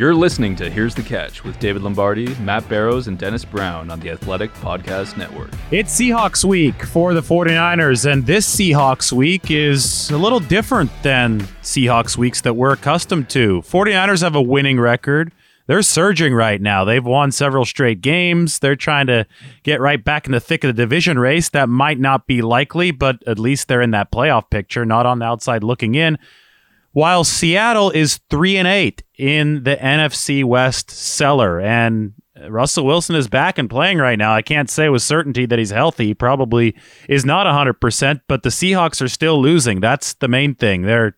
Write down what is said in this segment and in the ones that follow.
You're listening to Here's the Catch with David Lombardi, Matt Barrows, and Dennis Brown on the Athletic Podcast Network. It's Seahawks week for the 49ers, and this Seahawks week is a little different than Seahawks weeks that we're accustomed to. 49ers have a winning record. They're surging right now. They've won several straight games. They're trying to get right back in the thick of the division race. That might not be likely, but at least they're in that playoff picture, not on the outside looking in while Seattle is 3 and 8 in the NFC West cellar and Russell Wilson is back and playing right now. I can't say with certainty that he's healthy. He probably is not 100%, but the Seahawks are still losing. That's the main thing. They're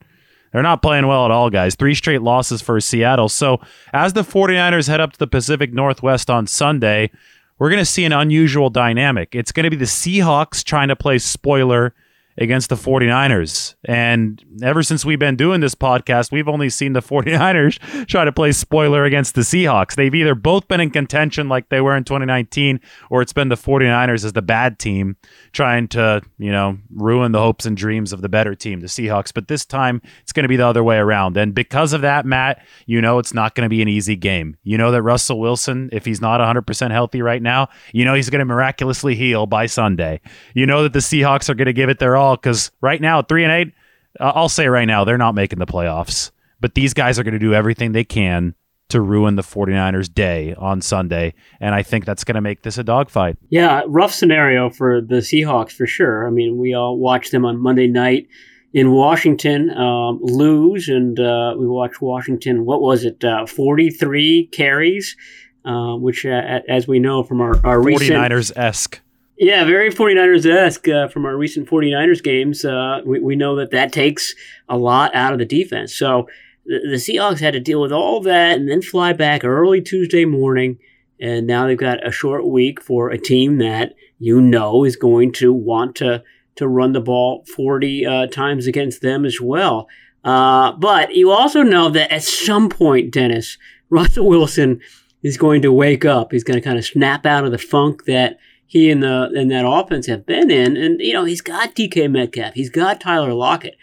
they're not playing well at all, guys. Three straight losses for Seattle. So, as the 49ers head up to the Pacific Northwest on Sunday, we're going to see an unusual dynamic. It's going to be the Seahawks trying to play spoiler against the 49ers. And ever since we've been doing this podcast, we've only seen the 49ers try to play spoiler against the Seahawks. They've either both been in contention like they were in 2019, or it's been the 49ers as the bad team trying to, you know, ruin the hopes and dreams of the better team, the Seahawks. But this time it's going to be the other way around. And because of that, Matt, you know it's not going to be an easy game. You know that Russell Wilson, if he's not 100% healthy right now, you know he's going to miraculously heal by Sunday. You know that the Seahawks are going to give it their all because right now, three and eight, uh, I'll say right now, they're not making the playoffs. But these guys are going to do everything they can to ruin the 49ers day on Sunday. And I think that's going to make this a dogfight. Yeah, rough scenario for the Seahawks for sure. I mean, we all watched them on Monday night in Washington um, lose, and uh, we watched Washington, what was it, uh, 43 carries, uh, which, uh, as we know from our, our 49ers esque. Yeah, very 49ers esque uh, from our recent 49ers games. Uh, we, we know that that takes a lot out of the defense. So the, the Seahawks had to deal with all that and then fly back early Tuesday morning. And now they've got a short week for a team that you know is going to want to, to run the ball 40 uh, times against them as well. Uh, but you also know that at some point, Dennis, Russell Wilson is going to wake up. He's going to kind of snap out of the funk that – he and the and that offense have been in. And you know, he's got DK Metcalf, he's got Tyler Lockett,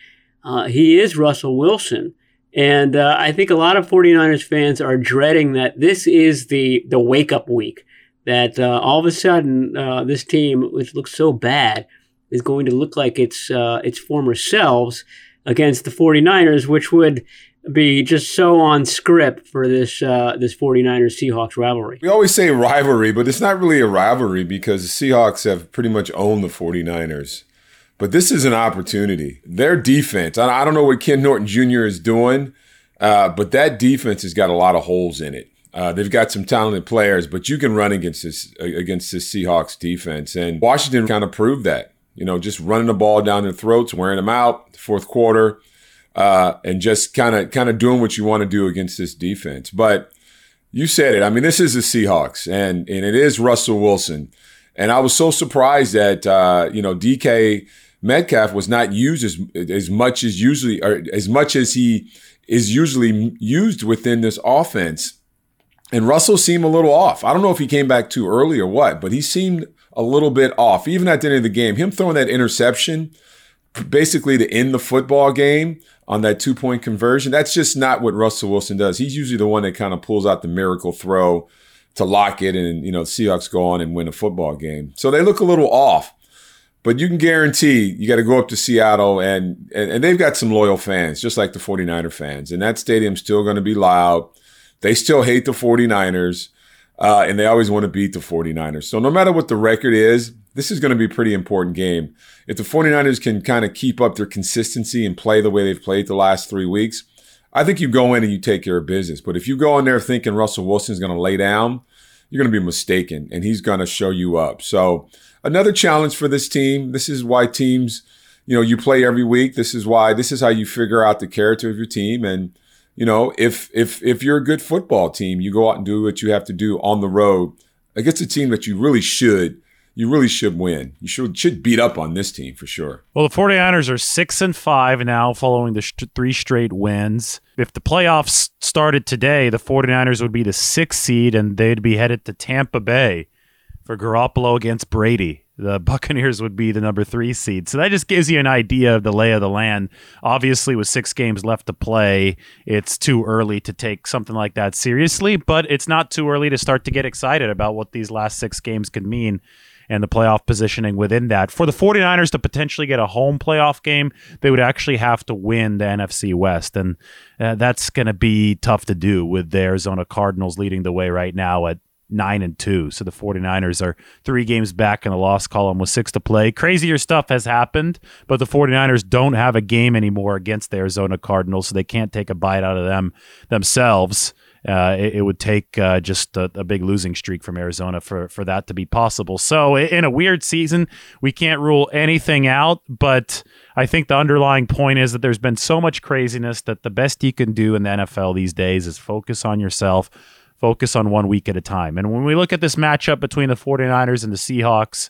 uh, he is Russell Wilson. And uh, I think a lot of 49ers fans are dreading that this is the the wake up week. That uh, all of a sudden uh, this team, which looks so bad, is going to look like its uh, its former selves against the 49ers, which would be just so on script for this uh, this 49ers Seahawks rivalry. We always say rivalry, but it's not really a rivalry because the Seahawks have pretty much owned the 49ers. But this is an opportunity. Their defense, I don't know what Ken Norton Jr. is doing, uh, but that defense has got a lot of holes in it. Uh, they've got some talented players, but you can run against this against this Seahawks defense, and Washington kind of proved that. You know, just running the ball down their throats, wearing them out. Fourth quarter, uh, and just kind of kind of doing what you want to do against this defense. But you said it. I mean, this is the Seahawks, and and it is Russell Wilson. And I was so surprised that uh, you know DK Metcalf was not used as as much as usually or as much as he is usually used within this offense. And Russell seemed a little off. I don't know if he came back too early or what, but he seemed a little bit off. Even at the end of the game, him throwing that interception, basically to end the football game on that two point conversion, that's just not what Russell Wilson does. He's usually the one that kind of pulls out the miracle throw to Lockett and, you know, Seahawks go on and win a football game. So they look a little off. But you can guarantee you got to go up to Seattle and, and, and they've got some loyal fans, just like the 49er fans. And that stadium's still going to be loud. They still hate the 49ers. Uh, and they always want to beat the 49ers. So no matter what the record is, this is going to be a pretty important game. If the 49ers can kind of keep up their consistency and play the way they've played the last three weeks, I think you go in and you take care of business. But if you go in there thinking Russell Wilson's going to lay down, you're going to be mistaken and he's going to show you up. So another challenge for this team. This is why teams, you know, you play every week. This is why, this is how you figure out the character of your team. And you know, if if if you're a good football team, you go out and do what you have to do on the road against a team that you really should you really should win. You should should beat up on this team for sure. Well, the 49ers are 6 and 5 now following the sh- three straight wins. If the playoffs started today, the 49ers would be the 6th seed and they'd be headed to Tampa Bay for Garoppolo against Brady the Buccaneers would be the number three seed. So that just gives you an idea of the lay of the land. Obviously, with six games left to play, it's too early to take something like that seriously, but it's not too early to start to get excited about what these last six games could mean and the playoff positioning within that. For the 49ers to potentially get a home playoff game, they would actually have to win the NFC West. And uh, that's going to be tough to do with the Arizona Cardinals leading the way right now at nine and two. So the 49ers are three games back in the loss column with six to play. Crazier stuff has happened, but the 49ers don't have a game anymore against the Arizona Cardinals, so they can't take a bite out of them themselves. Uh, it, it, would take uh, just a, a, big losing streak from Arizona for, for that to be possible. So, in a weird season, we can't rule anything out. But I think the underlying point is that there's been so much craziness that the best you can do in the NFL these days is focus on yourself, focus on one week at a time. And when we look at this matchup between the 49ers and the Seahawks,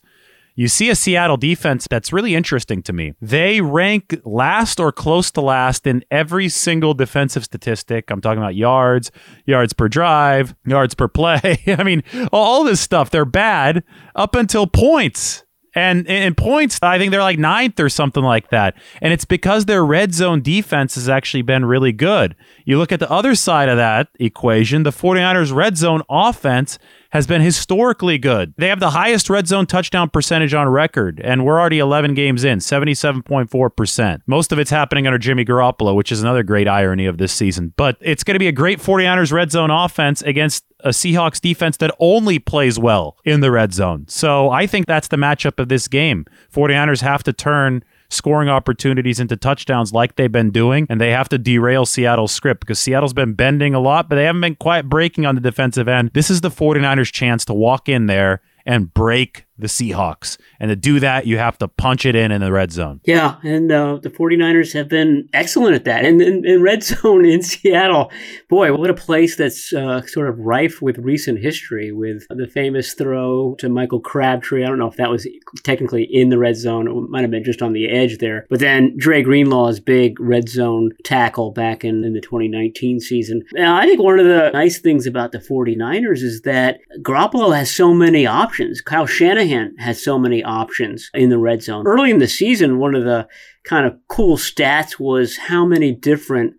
you see a Seattle defense that's really interesting to me. They rank last or close to last in every single defensive statistic. I'm talking about yards, yards per drive, yards per play. I mean, all this stuff. They're bad up until points. And in points, I think they're like ninth or something like that. And it's because their red zone defense has actually been really good. You look at the other side of that equation, the 49ers red zone offense has been historically good. They have the highest red zone touchdown percentage on record, and we're already 11 games in, 77.4%. Most of it's happening under Jimmy Garoppolo, which is another great irony of this season. But it's going to be a great 49ers red zone offense against a Seahawks defense that only plays well in the red zone. So I think that's the matchup of this game. 49ers have to turn scoring opportunities into touchdowns like they've been doing, and they have to derail Seattle's script because Seattle's been bending a lot, but they haven't been quite breaking on the defensive end. This is the 49ers' chance to walk in there and break the Seahawks. And to do that, you have to punch it in in the red zone. Yeah, and uh, the 49ers have been excellent at that. And in red zone in Seattle, boy, what a place that's uh, sort of rife with recent history with the famous throw to Michael Crabtree. I don't know if that was technically in the red zone. It might have been just on the edge there. But then Dre Greenlaw's big red zone tackle back in, in the 2019 season. Now, I think one of the nice things about the 49ers is that Garoppolo has so many options. Kyle Shanahan Shanahan has so many options in the red zone. Early in the season, one of the kind of cool stats was how many different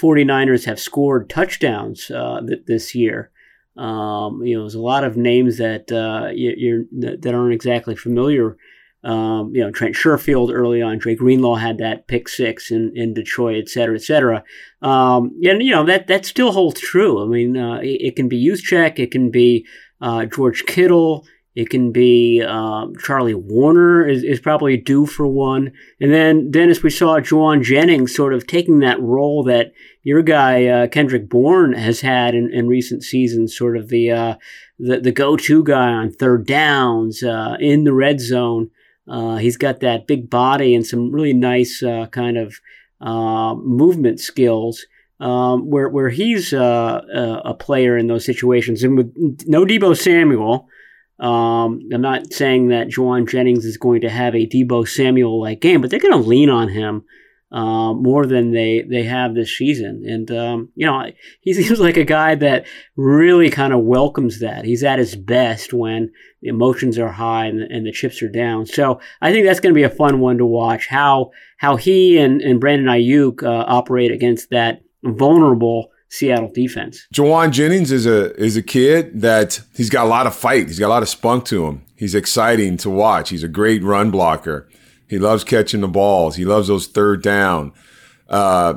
49ers have scored touchdowns uh, th- this year. Um, you know, there's a lot of names that uh, you, that aren't exactly familiar. Um, you know, Trent Sherfield early on, Dre Greenlaw had that pick six in, in Detroit, et cetera, et cetera. Um, and, you know, that, that still holds true. I mean, uh, it, it, can be Juszczyk, it can be uh, George Kittle, it can be um, Charlie Woerner is, is probably due for one. And then Dennis, we saw Jauan Jennings sort of taking that role that your guy uh, Kendrick Bourne has had in, in recent seasons, sort of the uh, the, the go to guy on third downs uh, in the red zone. Uh, he's got that big body and some really nice uh, kind of uh, movement skills. Um, where where he's a player in those situations, and with no Deebo Samuel, um, I'm not saying that Jauan Jennings is going to have a Deebo Samuel like game, but they're going to lean on him uh, more than they they have this season. And um, you know, he seems like a guy that really kind of welcomes that. He's at his best when the emotions are high and the, and the chips are down. So I think that's going to be a fun one to watch. How how he and, and Brandon Aiyuk uh, operate against that vulnerable Seattle defense. Jauan Jennings is a is a kid that he's got a lot of fight. He's got a lot of spunk to him. He's exciting to watch. He's a great run blocker. He loves catching the balls. He loves those third down. Uh,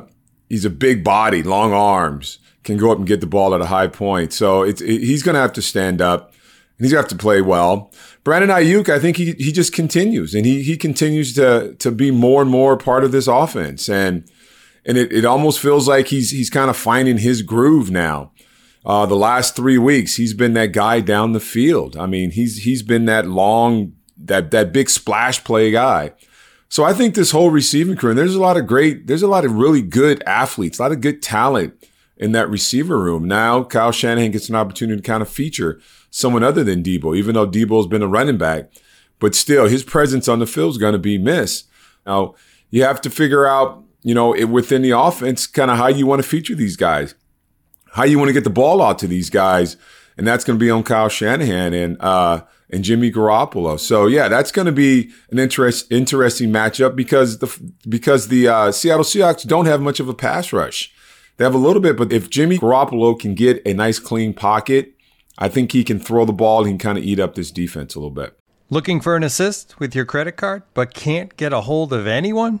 he's a big body, long arms, can go up and get the ball at a high point. So it's it, he's going to have to stand up. He's going to have to play well. Brandon Aiyuk, I think he he just continues and he he continues to to be more and more part of this offense and and it, it almost feels like he's he's kind of finding his groove now. Uh, the last three weeks, he's been that guy down the field. I mean, he's he's been that long that that big splash play guy. So I think this whole receiving crew, and there's a lot of great, there's a lot of really good athletes, a lot of good talent in that receiver room. Now Kyle Shanahan gets an opportunity to kind of feature someone other than Deebo, even though Deebo's been a running back, but still his presence on the field is going to be missed. Now you have to figure out, you know, within the offense, kind of how you want to feature these guys, how you want to get the ball out to these guys, and that's going to be on Kyle Shanahan. And uh, and Jimmy Garoppolo. So yeah, that's going to be an interest, interesting matchup because the because the uh, Seattle Seahawks don't have much of a pass rush. They have a little bit, but if Jimmy Garoppolo can get a nice clean pocket, I think he can throw the ball. Can kind of eat up this defense a little bit. Looking for an assist with your credit card, but can't get a hold of anyone?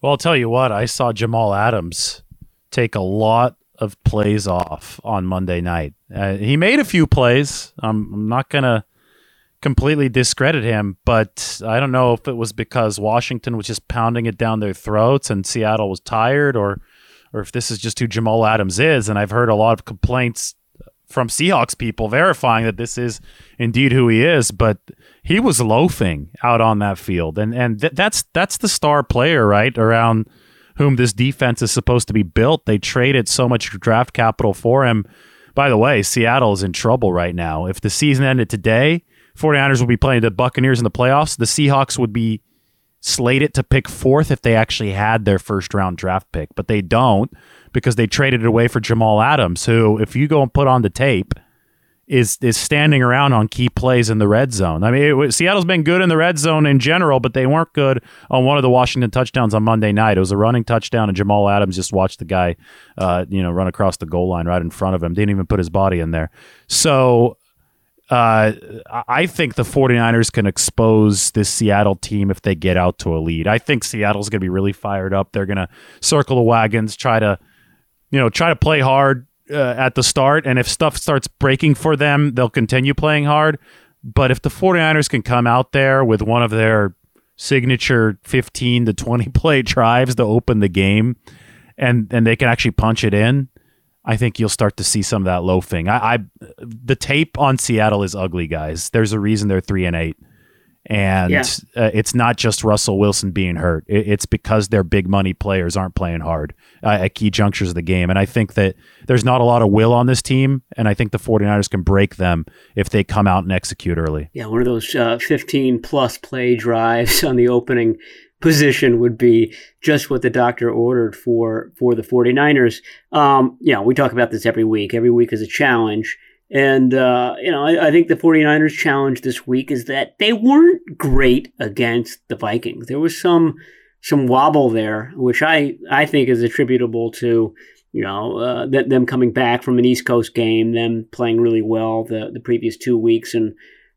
Well, I'll tell you what, I saw Jamal Adams take a lot of plays off on Monday night. Uh, he made a few plays. Um, I'm not going to completely discredit him, but I don't know if it was because Washington was just pounding it down their throats and Seattle was tired or or if this is just who Jamal Adams is and I've heard a lot of complaints from Seahawks people verifying that this is indeed who he is, but he was loafing out on that field, and and th- that's that's the star player, right? Around whom this defense is supposed to be built. They traded so much draft capital for him. By the way, Seattle is in trouble right now. If the season ended today, 49ers would be playing the Buccaneers in the playoffs. The Seahawks would be slated to pick fourth if they actually had their first round draft pick, but they don't because they traded it away for Jamal Adams, who, if you go and put on the tape, is is standing around on key plays in the red zone. I mean, it, Seattle's been good in the red zone in general, but they weren't good on one of the Washington touchdowns on Monday night. It was a running touchdown, and Jamal Adams just watched the guy, uh, you know, run across the goal line right in front of him. Didn't even put his body in there. So. Uh, I think the 49ers can expose this Seattle team if they get out to a lead. I think Seattle's going to be really fired up. They're going to circle the wagons, try to you know, try to play hard uh, at the start. And if stuff starts breaking for them, they'll continue playing hard. But if the 49ers can come out there with one of their signature 15 to 20 play drives to open the game and, and they can actually punch it in, I think you'll start to see some of that loafing. I, I the tape on Seattle is ugly, guys. There's a reason they're three and eight and yeah. uh, it's not just Russell Wilson being hurt. It, it's because their big money players aren't playing hard uh, at key junctures of the game. And I think that there's not a lot of will on this team, and I think the 49ers can break them if they come out and execute early. Yeah, one of those uh, 15 plus play drives on the opening position would be just what the doctor ordered for for the 49ers. Um, you know, we talk about this every week. Every week is a challenge. And, uh, you know, I, I, think the 49ers challenge this week is that they weren't great against the Vikings. There was some some wobble there, which I, I think is attributable to you know, uh, th- them coming back from an East Coast game, them playing really well the the previous two weeks, and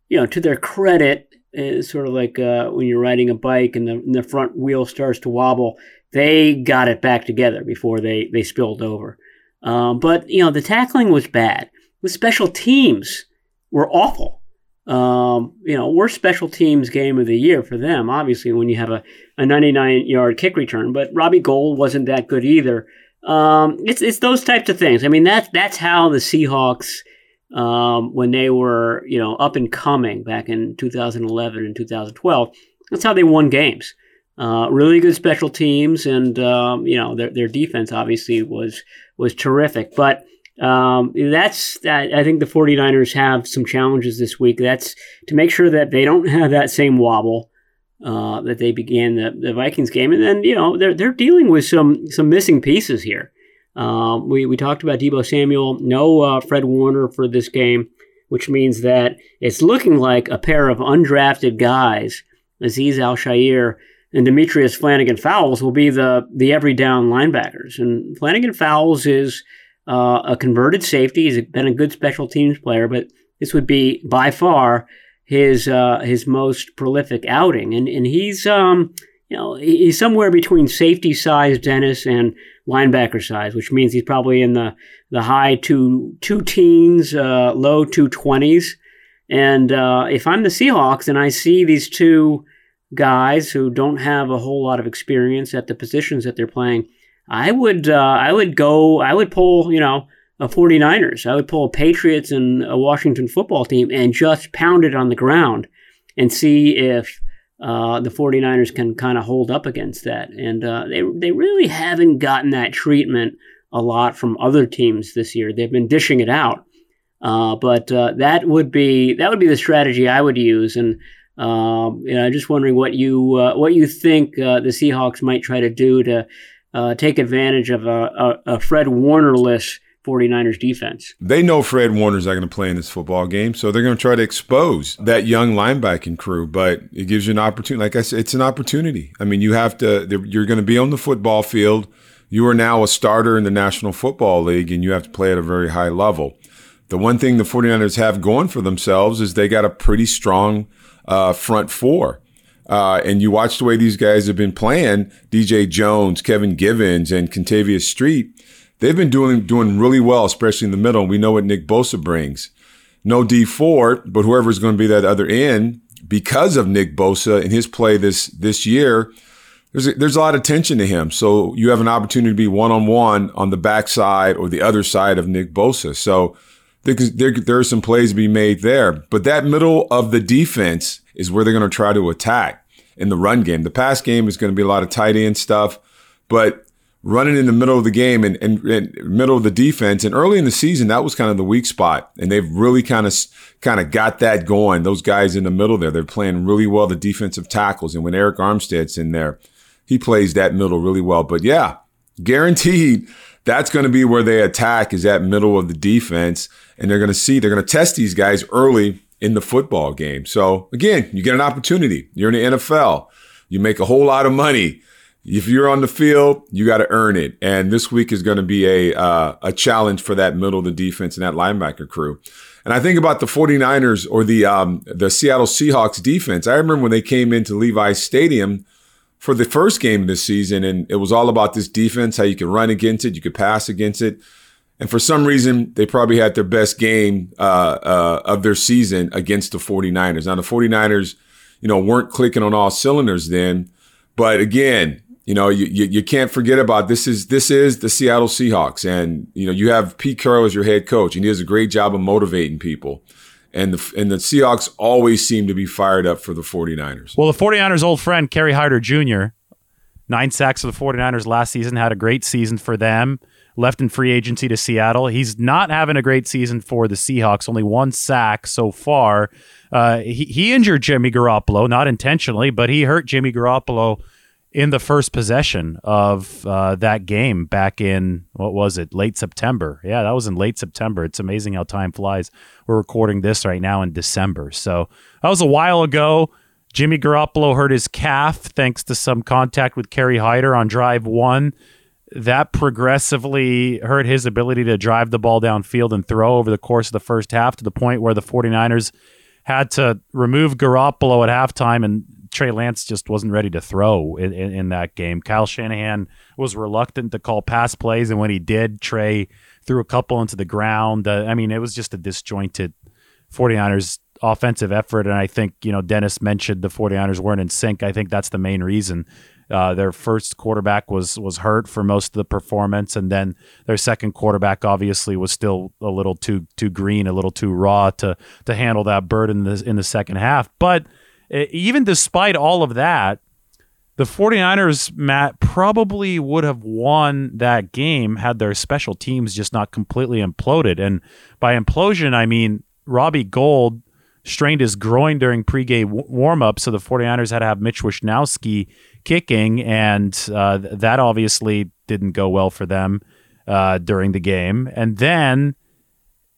you know, to their credit, it's sort of like uh, when you're riding a bike and the, and the front wheel starts to wobble. They got it back together before they they spilled over. Um, but you know, the tackling was bad. The special teams were awful. Um, you know, worst special teams game of the year for them, obviously, when you have a, a 99 yard kick return. But Robbie Gould wasn't that good either. Um, it's it's those types of things. I mean, that's that's how the Seahawks, um, when they were you know up and coming back in 2011 and 2012, that's how they won games. Uh, really good special teams, and um, you know their their defense obviously was was terrific. But um, that's that. I think the 49ers have some challenges this week. That's to make sure that they don't have that same wobble uh, that they began the, the Vikings game, and then you know they're they're dealing with some some missing pieces here. Um, we we talked about Deebo Samuel, no uh, Fred Warner for this game, which means that it's looking like a pair of undrafted guys, Aziz Al-Shaair and Demetrius Flannigan-Fowles, will be the the every down linebackers. And Flanagan Fowles is uh, a converted safety. He's been a good special teams player, but this would be by far his uh, his most prolific outing, and and he's um you know he's somewhere between safety size Dennis and linebacker size, which means he's probably in the the high two two teens, uh, low two twenties. And uh, if I'm the Seahawks and I see these two guys who don't have a whole lot of experience at the positions that they're playing, I would uh, I would go I would pull you know a 49ers. I would pull a Patriots and a Washington football team and just pound it on the ground and see if uh, the 49ers can kind of hold up against that. And uh, they they really haven't gotten that treatment a lot from other teams this year. They've been dishing it out. Uh, but uh, that would be that would be the strategy I would use, and um, you know, just wondering what you uh, what you think the Seahawks might try to do to uh, take advantage of a, a, a Fred Warner-less 49ers defense. They know Fred Warner's not going to play in this football game, so they're going to try to expose that young linebacking crew. But it gives you an opportunity. Like I said, it's an opportunity. I mean, you have to. You're going to be on the football field. You are now a starter in the National Football League, and you have to play at a very high level. The one thing the 49ers have going for themselves is they got a pretty strong uh, front four. Uh, and you watch the way these guys have been playing, DJ Jones, Kevin Givens, and Kentavius Street, they've been doing doing really well, especially in the middle. We know what Nick Bosa brings. No Dee Ford, but whoever's going to be that other end, because of Nick Bosa and his play this this year, there's a, there's a lot of tension to him. So you have an opportunity to be one on one on the backside or the other side of Nick Bosa. So there, there, there are some plays to be made there. But that middle of the defense is where they're going to try to attack in the run game. The pass game is going to be a lot of tight end stuff, but running in the middle of the game and, and, and, middle of the defense. And early in the season, that was kind of the weak spot. And they've really kind of kind of got that going. Those guys in the middle there, they're playing really well, the defensive tackles. And when Arik Armstead's in there, he plays that middle really well. But yeah, guaranteed that's going to be where they attack is that middle of the defense. And they're going to see, they're going to test these guys early in the football game. So again, you get an opportunity. You're in the NFL. You make a whole lot of money. If you're on the field, you got to earn it. And this week is going to be a uh, a challenge for that middle of the defense and that linebacker crew. And I think about the 49ers or the um, the Seattle Seahawks defense. I remember when they came into Levi's Stadium for the first game of the season, and it was all about this defense, how you could run against it, you could pass against it. And for some reason, they probably had their best game uh, uh, of their season against the 49ers. Now, the 49ers, you know, weren't clicking on all cylinders then. But again, you know, you, you, you, can't forget about this is this is the Seattle Seahawks. And, you know, you have Pete Carroll as your head coach, and he does a great job of motivating people. And the, and the Seahawks always seem to be fired up for the 49ers. Well, the 49ers' old friend, Kerry Hyder Jr., nine sacks for the 49ers last season, had a great season for them left in free agency to Seattle. He's not having a great season for the Seahawks, only one sack so far. Uh, he, he injured Jimmy Garoppolo, not intentionally, but he hurt Jimmy Garoppolo in the first possession of uh, that game back in, what was it, late September. Yeah, that was in late September. It's amazing how time flies. We're recording this right now in December. So that was a while ago. Jimmy Garoppolo hurt his calf thanks to some contact with Kerry Hyder on drive one that progressively hurt his ability to drive the ball downfield and throw over the course of the first half to the point where the 49ers had to remove Garoppolo at halftime and Trey Lance just wasn't ready to throw in, in, in, that game. Kyle Shanahan was reluctant to call pass plays, and when he did, Trey threw a couple into the ground. Uh, I mean, it was just a disjointed 49ers offensive effort. And I think, you know, Dennis mentioned the 49ers weren't in sync. I think that's the main reason. Uh, their first quarterback was was hurt for most of the performance, and then their second quarterback obviously was still a little too too green, a little too raw to to handle that burden in the, in the second half. But even despite all of that, the 49ers, Matt, probably would have won that game had their special teams just not completely imploded. And by implosion, I mean Robbie Gould strained his groin during pregame w- warm-up, so the 49ers had to have Mitch Wishnowsky kicking, and uh, that obviously didn't go well for them uh, during the game. And then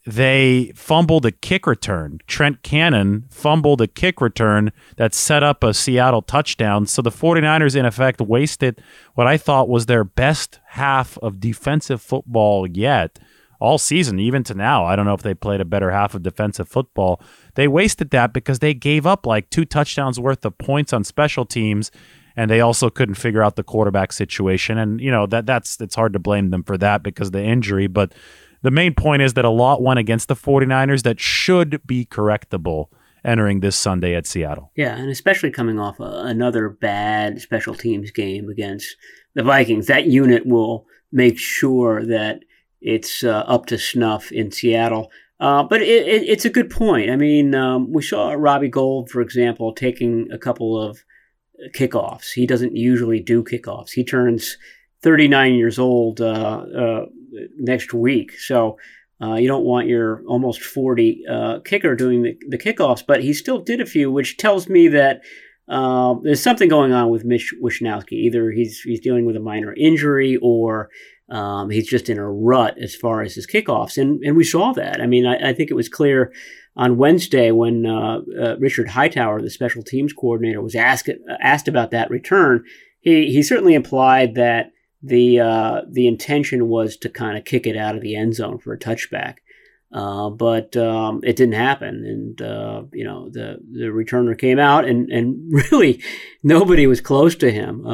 they fumbled a kick return. Trent Cannon fumbled a kick return that set up a Seattle touchdown. So the 49ers, in effect, wasted what I thought was their best half of defensive football yet all season, even to now. I don't know if they played a better half of defensive football. They wasted that because they gave up like two touchdowns worth of points on special teams and they also couldn't figure out the quarterback situation and you know that that's it's hard to blame them for that because of the injury, but the main point is that a lot went against the 49ers that should be correctable entering this Sunday at Seattle. Yeah, and especially coming off a, another bad special teams game against the Vikings. That unit will make sure that it's uh, up to snuff in Seattle. Uh, but it, it, it's a good point. I mean, um, we saw Robbie Gould, for example, taking a couple of kickoffs. He doesn't usually do kickoffs. He turns 39 years old uh, uh next week. So uh, you don't want your almost 40 uh, kicker doing the, the kickoffs, but he still did a few, which tells me that there's something going on with Mitch Wishnowsky. Either he's he's dealing with a minor injury or um, he's just in a rut as far as his kickoffs, and and we saw that. I mean, I, I think it was clear on Wednesday when uh, uh, Richard Hightower, the special teams coordinator, was asked asked about that return. He he certainly implied that the uh, the intention was to kind of kick it out of the end zone for a touchback. Uh, but um, it didn't happen, and uh, you know the the returner came out, and and really nobody was close to him.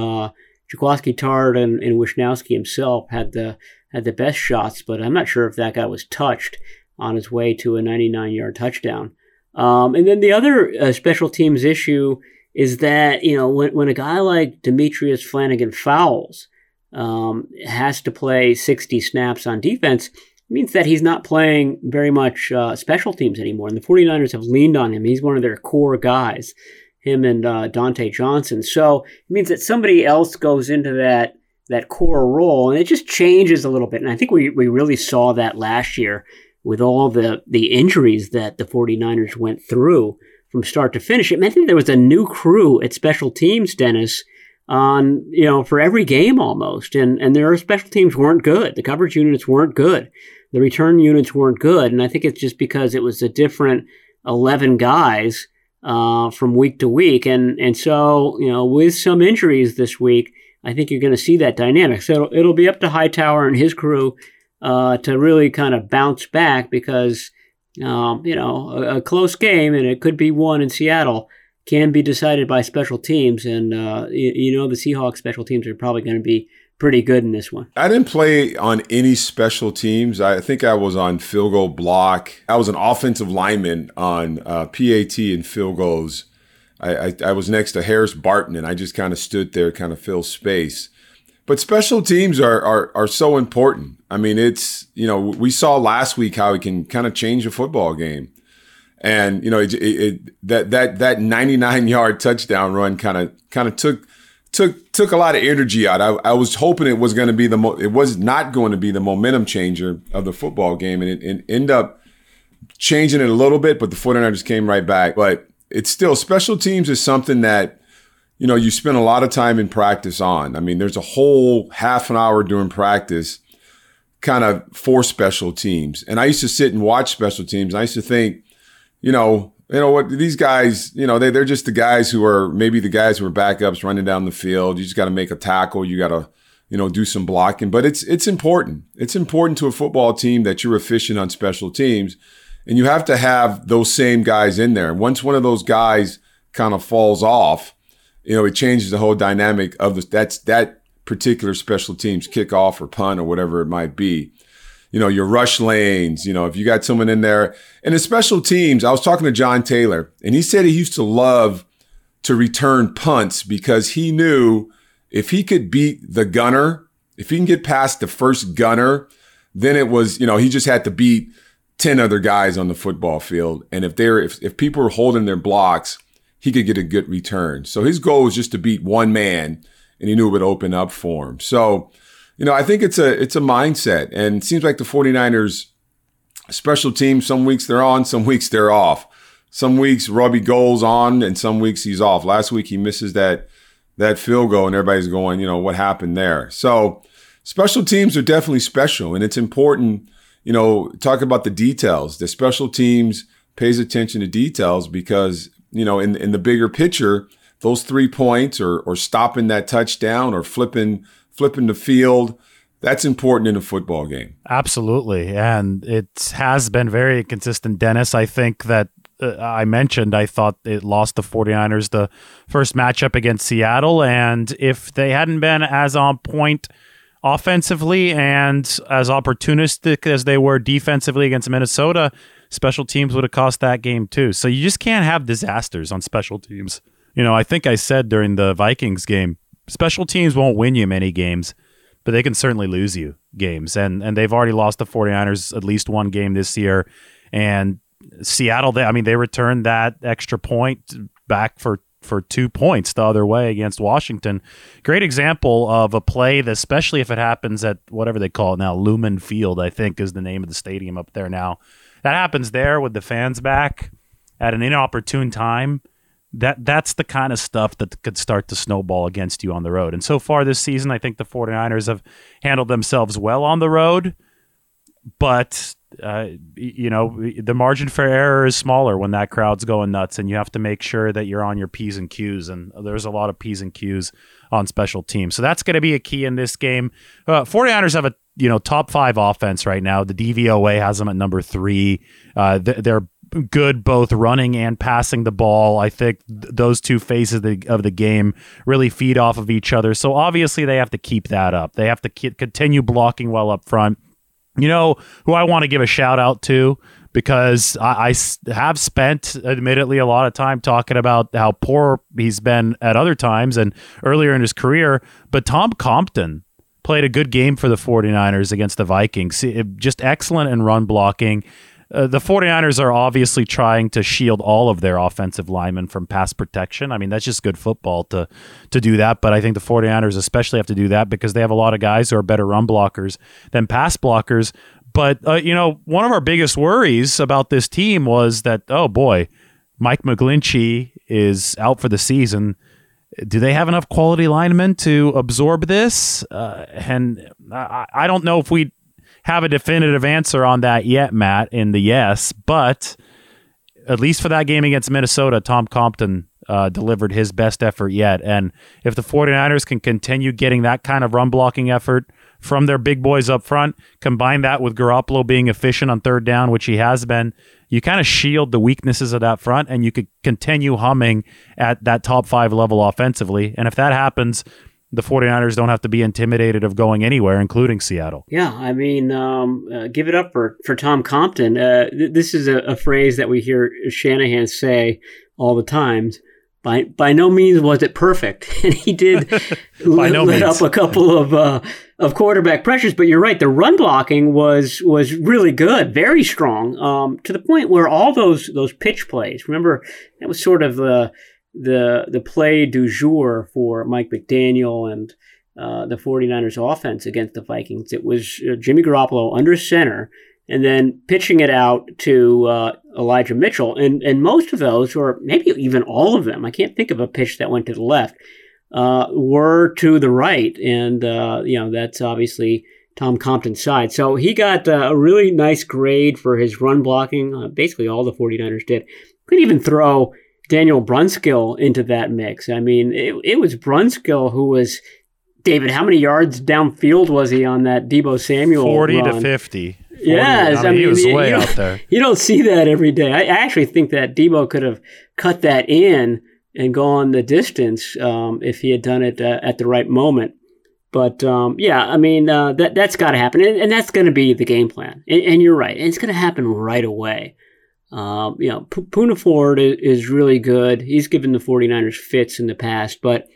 Jaquiski Tartt and, and himself had the had the best shots, but I'm not sure if that guy was touched on his way to a 99 yard touchdown. Um, and then the other uh, special teams issue is that you know when when a guy like Demetrius Flannigan-Fowles, um, has to play 60 snaps on defense. means that he's not playing very much uh, special teams anymore. And the 49ers have leaned on him. He's one of their core guys him and uh, Dontae Johnson. So it means that somebody else goes into that that core role, and it just changes a little bit. And I think we, we really saw that last year with all the, the injuries that the 49ers went through from start to finish. It meant that there was a new crew at special teams, Dennis, on you know for every game almost, and and their special teams weren't good. The coverage units weren't good. The return units weren't good, and I think it's just because it was a different eleven guys uh, from week to week. And, and so, you know, with some injuries this week, I think you're going to see that dynamic. So it'll, it'll, be up to Hightower and his crew uh, to really kind of bounce back because, um, you know, a, a, close game, and it could be one in Seattle, can be decided by special teams. And, uh, you, you know, the Seahawks special teams are probably going to be pretty good in this one. I didn't play on any special teams. I think I was on field goal block. I was an offensive lineman on uh, PAT and field goals. I, I, I was next to Harris Barton, and I just kind of stood there, kind of fill space. But special teams are, are are so important. I mean, it's you know we saw last week how it can kind of change a football game, and you know it, it, it, that that that 99 yard touchdown run kind of kind of took took took a lot of energy out. I, I was hoping it was going to be the mo- it was not going to be the momentum changer of the football game, and it, it ended up changing it a little bit. But the 49ers came right back. But it's still special teams is something that you know you spend a lot of time in practice on. I mean, there's a whole half an hour during practice kind of for special teams, and I used to sit and watch special teams. I used to think, you know, you know what these guys you know they, they're just the guys who are maybe the guys who are backups running down the field you just got to make a tackle you got to you know, do some blocking. But it's it's important. It's important to a football team that you're efficient on special teams, and you have to have those same guys in there. Once one of those guys kind of falls off, you know, it changes the whole dynamic of the that's that particular special teams kickoff or punt or whatever it might be. You know, your rush lanes, you know, if you got someone in there. And the special teams, I was talking to John Taylor, and he said he used to love to return punts because he knew if he could beat the gunner, if he can get past the first gunner, then it was, you know, he just had to beat 10 other guys on the football field. And if they're, if, if people were holding their blocks, he could get a good return. So his goal was just to beat one man and he knew it would open up for him. So, you know, I think it's a it's a mindset. And it seems like the 49ers special teams, some weeks they're on, some weeks they're off. Some weeks Robbie Gould's on and some weeks he's off. Last week he misses that that field goal and everybody's going, you know, what happened there? So special teams are definitely special and it's important, you know, talk about the details. The special teams pays attention to details because, you know, in in the bigger picture, those three points or or stopping that touchdown or flipping flipping the field that's important in a football game. Absolutely. And it has been very consistent, Dennis. I think that uh, I mentioned I thought it lost the 49ers the first matchup against Seattle. And if they hadn't been as on point offensively and as opportunistic as they were defensively against Minnesota, special teams would have cost that game too. So you just can't have disasters on special teams. You know, I think I said during the Vikings game, special teams won't win you many games, but they can certainly lose you games. And and they've already lost the 49ers at least one game this year. And Seattle, they, I mean, they returned that extra point back for for two points the other way against Washington. Great example of a play that, especially if it happens at whatever they call it now, Lumen Field, I think is the name of the stadium up there now. That happens there with the fans back at an inopportune time that that's the kind of stuff that could start to snowball against you on the road. And so far this season, I think the 49ers have handled themselves well on the road, but uh, you know, the margin for error is smaller when that crowd's going nuts, and you have to make sure that you're on your P's and Q's. And there's a lot of P's and Q's on special teams. So that's going to be a key in this game. Uh, 49ers have a you know top five offense right now. The DVOA has them at number three. Uh, they're good both running and passing the ball. I think th- those two phases of the, of the game really feed off of each other. So obviously they have to keep that up. They have to ke- continue blocking well up front. You know who I want to give a shout out to because I, I, have spent, admittedly, a lot of time talking about how poor he's been at other times and earlier in his career. But Tom Compton played a good game for the 49ers against the Vikings. Eh, just excellent in run blocking. Uh, the 49ers are obviously trying to shield all of their offensive linemen from pass protection. I mean, that's just good football to to do that, but I think the 49ers especially have to do that because they have a lot of guys who are better run blockers than pass blockers. But uh, you know, one of our biggest worries about this team was that oh boy, Mike McGlinchey is out for the season. Do they have enough quality linemen to absorb this? Uh, and I, I don't know if we have a definitive answer on that yet, Matt, in the yes, but at least for that game against Minnesota, Tom Compton uh, delivered his best effort yet. And if the 49ers can continue getting that kind of run blocking effort from their big boys up front, combine that with Garoppolo being efficient on third down, which he has been, you kind of shield the weaknesses of that front and you could continue humming at that top five level offensively. And if that happens, the 49ers don't have to be intimidated of going anywhere, including Seattle. Yeah, I mean, um, uh, give it up for, for Tom Compton. Uh, th- this is a, a, phrase that we hear Shanahan say all the times. By by no means was it perfect, and he did let, no let up a couple of uh, of quarterback pressures. But you're right, the run blocking was was really good, very strong, um, to the point where all those those pitch plays. Remember, that was sort of the the the play du jour for Mike McDaniel and uh, the 49ers offense against the Vikings. It was uh, Jimmy Garoppolo under center and then pitching it out to uh, Elijah Mitchell. And, and most of those, or maybe even all of them, I can't think of a pitch that went to the left, uh, were to the right. And, uh, you know, that's obviously Tom Compton's side. So he got uh, a really nice grade for his run blocking. basically, all the 49ers did. Could even throw Daniel Brunskill into that mix. I mean, it, it was Brunskill who was David, how many yards downfield was he on that Deebo Samuel? 40 run? to 50. 40, Yes, I mean, he was you- way you out there. You don't see that every day. I I actually think that Deebo could have cut that in and gone the distance um, if he had done it uh, at the right moment. But um, yeah, I mean uh, that that's got to happen, and, and that's going to be the game plan. And, and you're right, and it's going to happen right away. Um, you know, P- Poona Ford is, really good. He's given the 49ers fits in the past, but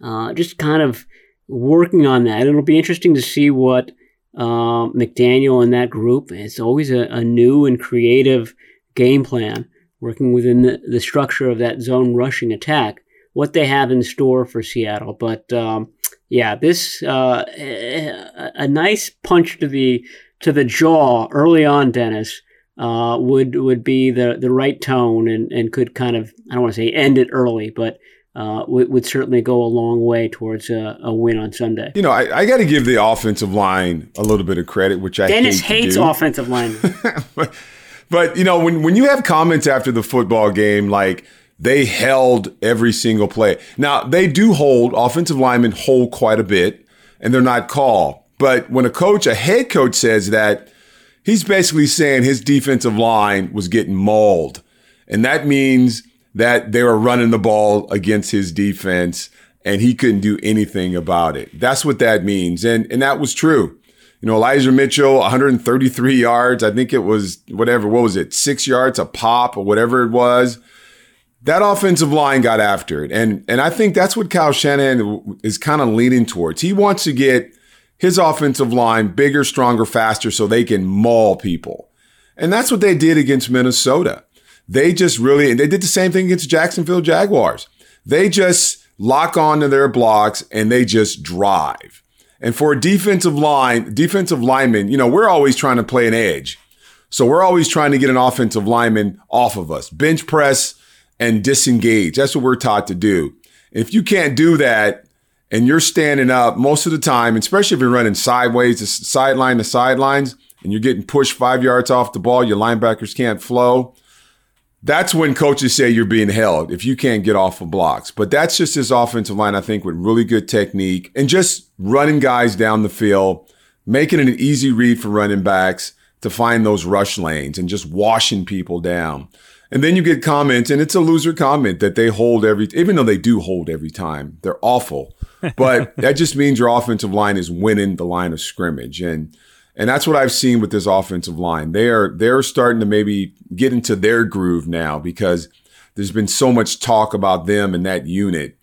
uh, just kind of working on that. It'll be interesting to see what um, McDaniel and that group. It's always a, a new and creative game plan working within the, the structure of that zone rushing attack. What they have in store for Seattle, but um, yeah, this uh, a, a nice punch to the to the jaw early on, Dennis. Uh, would would be the, the right tone and, and could kind of I don't want to say end it early, but uh, would, would certainly go a long way towards a, a win on Sunday. You know, I, I got to give the offensive line a little bit of credit, which I Dennis hate hates offensive linemen. but, but you know, when when you have comments after the football game like they held every single play. Now they do hold offensive linemen hold quite a bit, and they're not called. But when a coach, a head coach, says that, he's basically saying his defensive line was getting mauled, and that means that they were running the ball against his defense, and he couldn't do anything about it. That's what that means, and and that was true. You know, Elijah Mitchell, 133 yards. I think it was whatever. What was it? Six yards a pop or whatever it was. That offensive line got after it, and and I think that's what Kyle Shanahan is kind of leaning towards. He wants to get his offensive line bigger, stronger, faster, so they can maul people, and that's what they did against Minnesota. They just really, and they did the same thing against Jacksonville Jaguars. They just lock onto their blocks and they just drive. And for a defensive line, defensive lineman, you know, we're always trying to play an edge. So we're always trying to get an offensive lineman off of us, bench press and disengage. That's what we're taught to do. If you can't do that and you're standing up most of the time, especially if you're running sideways, sideline to sidelines, and you're getting pushed five yards off the ball, your linebackers can't flow. That's when coaches say you're being held if you can't get off of blocks. But that's just his offensive line, I think, with really good technique and just running guys down the field, making it an easy read for running backs to find those rush lanes and just washing people down. And then you get comments, and it's a loser comment that they hold every, even though they do hold every time. They're awful. But that just means your offensive line is winning the line of scrimmage. And and that's what I've seen with this offensive line. They are they're starting to maybe get into their groove now because there's been so much talk about them and that unit.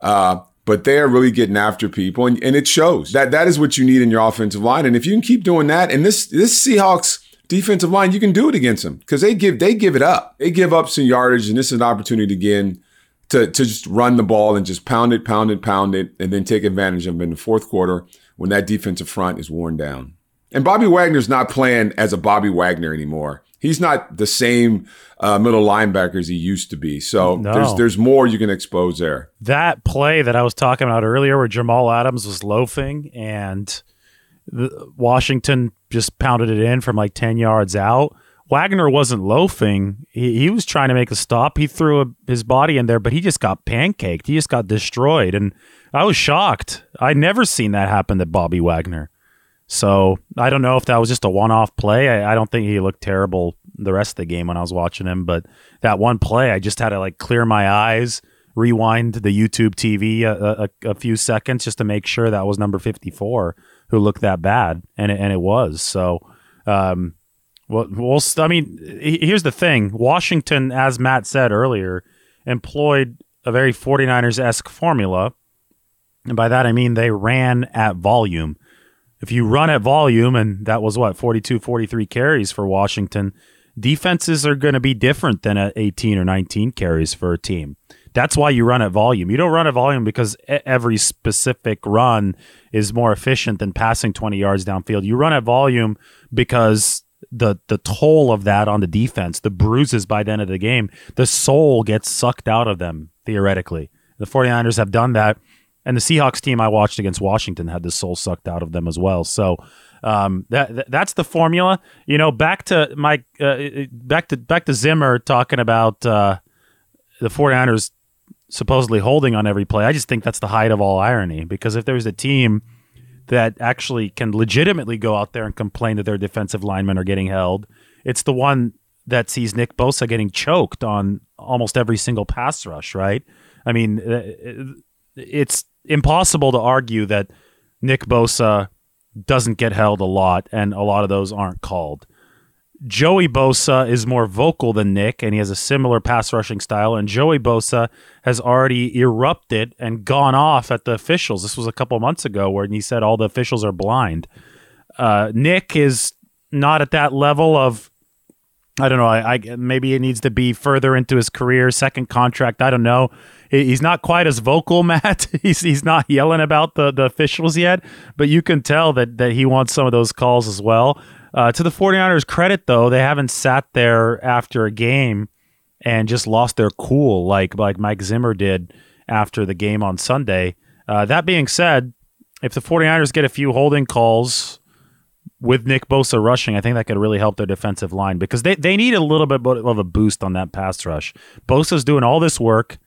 Uh, but they are really getting after people, and, and it shows. That that is what you need in your offensive line. And if you can keep doing that, and this this Seahawks defensive line, you can do it against them because they give they give it up. They give up some yardage, and this is an opportunity again to to just run the ball and just pound it, pound it, pound it, and then take advantage of them in the fourth quarter when that defensive front is worn down. And Bobby Wagner's not playing as a Bobby Wagner anymore. He's not the same uh, middle linebacker as he used to be. So No. there's there's more you can expose there. That play that I was talking about earlier, where Jamal Adams was loafing and the, Washington just pounded it in from like 10 yards out. Wagner wasn't loafing. He, he was trying to make a stop. He threw a, his body in there, but he just got pancaked. He just got destroyed. And I was shocked. I'd never seen that happen to Bobby Wagner. So I don't know if that was just a one off play. I, I don't think he looked terrible the rest of the game when I was watching him. But that one play, I just had to like clear my eyes, rewind the YouTube TV a, a, a few seconds just to make sure that was number 54 who looked that bad. And it, and it was. So, um, well, well, I mean, here's the thing Washington, as Matt said earlier, employed a very 49ers esque formula. And by that, I mean they ran at volume. If you run at volume, and that was what, 42, 43 carries for Washington, defenses are going to be different than at 18 or 19 carries for a team. That's why you run at volume. You don't run at volume because every specific run is more efficient than passing 20 yards downfield. You run at volume because the the toll of that on the defense, the bruises by the end of the game, the soul gets sucked out of them theoretically. The 49ers have done that and the Seahawks team I watched against Washington had the soul sucked out of them as well. So um, that, that that's the formula. You know, back to Mike, uh, back to back to Zimmer talking about uh, the 49ers supposedly holding on every play. I just think that's the height of all irony because if there's a team that actually can legitimately go out there and complain that their defensive linemen are getting held, it's the one that sees Nick Bosa getting choked on almost every single pass rush, right? I mean, uh, it's impossible to argue that Nick Bosa doesn't get held a lot and a lot of those aren't called. Joey Bosa is more vocal than Nick, and he has a similar pass rushing style. And Joey Bosa has already erupted and gone off at the officials. This was a couple months ago where he said all the officials are blind. Uh, Nick is not at that level of. I don't know. I, I maybe it needs to be further into his career, second contract. I don't know. He's not quite as vocal, Matt. he's he's not yelling about the the officials yet, but you can tell that that he wants some of those calls as well. Uh, to the 49ers' credit, though, they haven't sat there after a game and just lost their cool like like Mike Zimmer did after the game on Sunday. Uh, that being said, if the 49ers get a few holding calls with Nick Bosa rushing, I think that could really help their defensive line because they, they need a little bit of a boost on that pass rush. Bosa's doing all this work,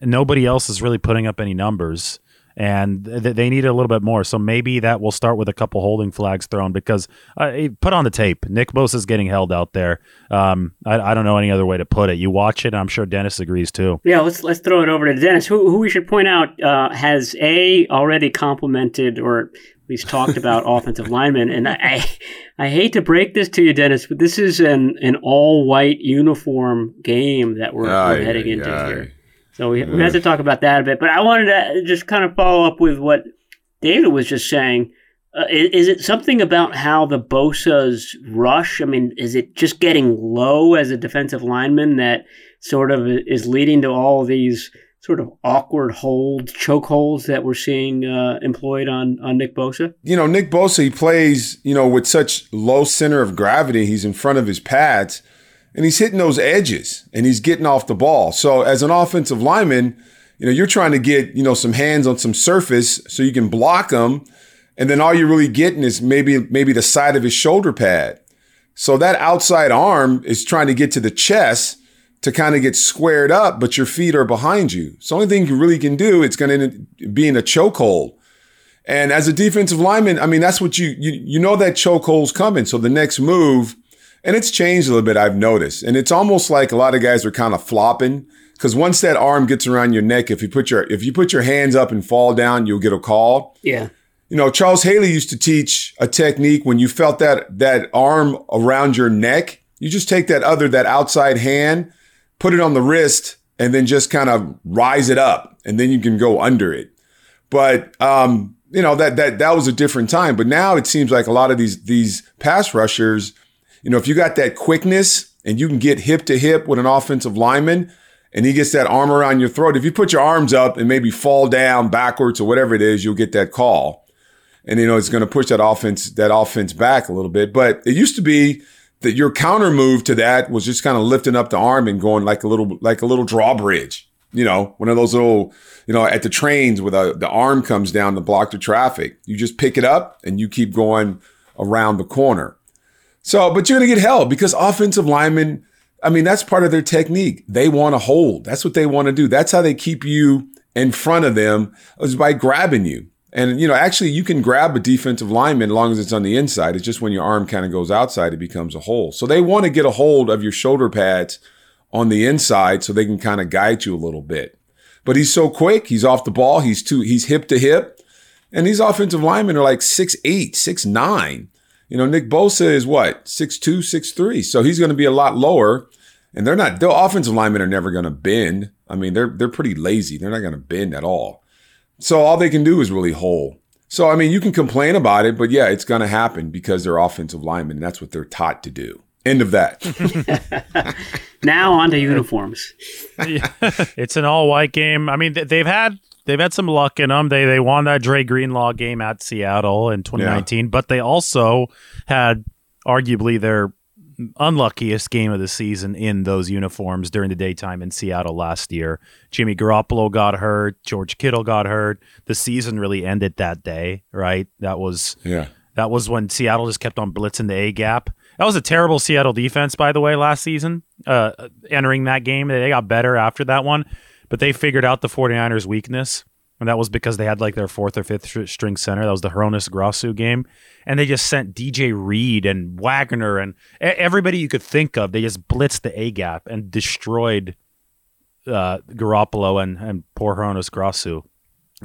and nobody else is really putting up any numbers and th- they need a little bit more. So maybe that will start with a couple holding flags thrown because uh, put on the tape. Nick Bosa is getting held out there. Um, I, I, don't know any other way to put it. You watch it, and I'm sure Dennis agrees too. Yeah, let's let's throw it over to Dennis, who, who we should point out uh, has a already complimented or at least talked about offensive linemen, and I, I, I hate to break this to you, Dennis, but this is an an all white uniform game that we're, we're heading into here. So we, we have to talk about that a bit. But I wanted to just kind of follow up with what David was just saying. Uh, is, is, it something about how the Bosa's rush? I mean, is it just getting low as a defensive lineman that sort of is leading to all these sort of awkward hold choke holds that we're seeing uh, employed on on Nick Bosa? You know, Nick Bosa he plays you know with such low center of gravity. He's in front of his pads and he's hitting those edges and he's getting off the ball. So as an offensive lineman, you know, you're trying to get, you know, some hands on some surface so you can block him. And then all you're really getting is maybe, maybe the side of his shoulder pad. So that outside arm is trying to get to the chest to kind of get squared up, but your feet are behind you. So the only thing you really can do, it's going to be in a chokehold. And as a defensive lineman, I mean, that's what you, you, you know that chokehold's coming. So the next move and it's changed a little bit, I've noticed. And it's almost like a lot of guys are kind of flopping. Because once that arm gets around your neck, if you put your if you put your hands up and fall down, you'll get a call. Yeah. You know, Charles Haley used to teach a technique when you felt that that arm around your neck, you just take that other, that outside hand, put it on the wrist, and then just kind of rise it up, and then you can go under it. But um, you know, that that that was a different time. But now it seems like a lot of these these pass rushers you know, if you got that quickness and you can get hip to hip with an offensive lineman and he gets that arm around your throat, if you put your arms up and maybe fall down backwards or whatever it is, you'll get that call. And you know, it's going to push that offense that offense back a little bit. But it used to be that your counter move to that was just kind of lifting up the arm and going like a little like a little drawbridge. You know, one of those little, you know, at the trains where the, the arm comes down to block the traffic. You just pick it up and you keep going around the corner. So, but you're going to get held because offensive linemen, I mean, that's part of their technique. They want to hold. That's what they want to do. That's how they keep you in front of them is by grabbing you. And, you know, actually you can grab a defensive lineman as long as it's on the inside. It's just when your arm kind of goes outside, it becomes a hole. So they want to get a hold of your shoulder pads on the inside so they can kind of guide you a little bit. But he's so quick. He's off the ball. He's too, he's hip to hip. And these offensive linemen are like six eight, six nine. You know, Nick Bosa is what, six two, six three. So he's going to be a lot lower. And they're not, the offensive linemen are never going to bend. I mean, they're, they're pretty lazy. They're not going to bend at all. So all they can do is really hold. So, I mean, you can complain about it, but yeah, it's going to happen because they're offensive linemen. And that's what they're taught to do. End of that. now on to uniforms. it's an all white game. I mean, they've had they've had some luck in them. They they won that Dre Greenlaw game at Seattle in 2019, yeah. but they also had arguably their unluckiest game of the season in those uniforms during the daytime in Seattle last year. Jimmy Garoppolo got hurt, George Kittle got hurt. The season really ended that day, right? That was yeah. That was when Seattle just kept on blitzing the A gap. That was a terrible Seattle defense, by the way, last season. Uh, entering that game, they got better after that one. But they figured out the 49ers' weakness. And that was because they had like their fourth or fifth string center. That was the Hroniss Grasu game. And they just sent DJ Reed and Wagner and everybody you could think of. They just blitzed the A gap and destroyed uh, Garoppolo and, and poor Hroniss Grasu.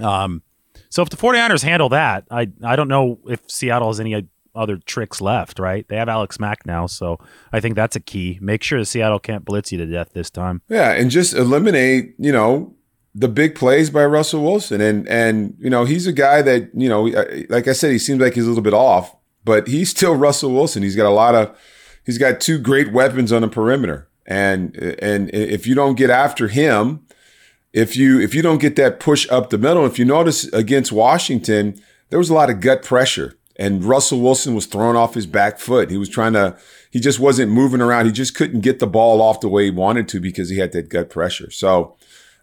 Um, so if the 49ers handle that, I, I don't know if Seattle has any other tricks left, right? They have Alex Mack now, so I think that's a key. Make sure the Seattle can't blitz you to death this time. Yeah, and just eliminate, you know, the big plays by Russell Wilson. And and you know, he's a guy that, you know, uh, like I said, he seems like he's a little bit off, but he's still Russell Wilson. He's got a lot of he's got two great weapons on the perimeter. And and if you don't get after him, if you if you don't get that push up the middle, if you notice against Washington, there was a lot of gut pressure. And Russell Wilson was thrown off his back foot. He was trying to, he just wasn't moving around. He just couldn't get the ball off the way he wanted to because he had that gut pressure. So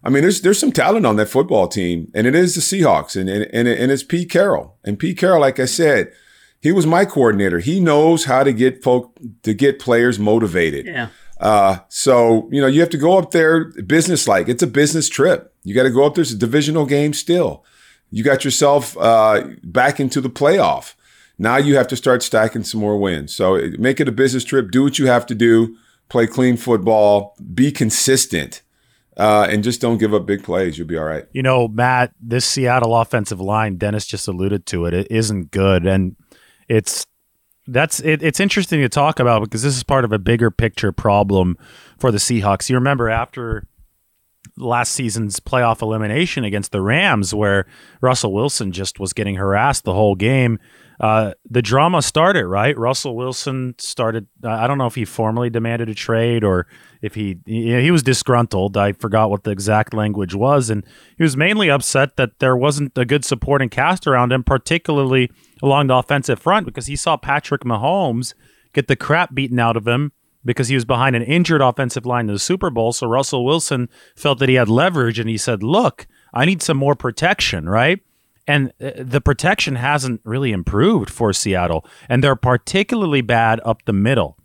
I mean, there's there's some talent on that football team, and it is the Seahawks, and and and, and it's Pete Carroll. And Pete Carroll, like I said, he was my coordinator. He knows how to get folk to get players motivated. Yeah. Uh, so you know, you have to go up there business like. It's a business trip. You got to go up there. It's a divisional game still. You got yourself uh, back into the playoff. Now you have to start stacking some more wins. So make it a business trip. Do what you have to do. Play clean football. Be consistent uh, and just don't give up big plays. You'll be all right. You know, Matt, this Seattle offensive line, Dennis just alluded to it. It isn't good, and it's that's it, it's interesting to talk about because this is part of a bigger picture problem for the Seahawks. You remember after last season's playoff elimination against the Rams, where Russell Wilson just was getting harassed the whole game uh, the drama started, right? Russell Wilson started. I don't know if he formally demanded a trade or if he he was disgruntled. I forgot what the exact language was, and he was mainly upset that there wasn't a good supporting cast around him, particularly along the offensive front, because he saw Patrick Mahomes get the crap beaten out of him because he was behind an injured offensive line in the Super Bowl. So Russell Wilson felt that he had leverage, and he said, "Look, I need some more protection, right?" And uh, the protection hasn't really improved for Seattle. And they're particularly bad up the middle.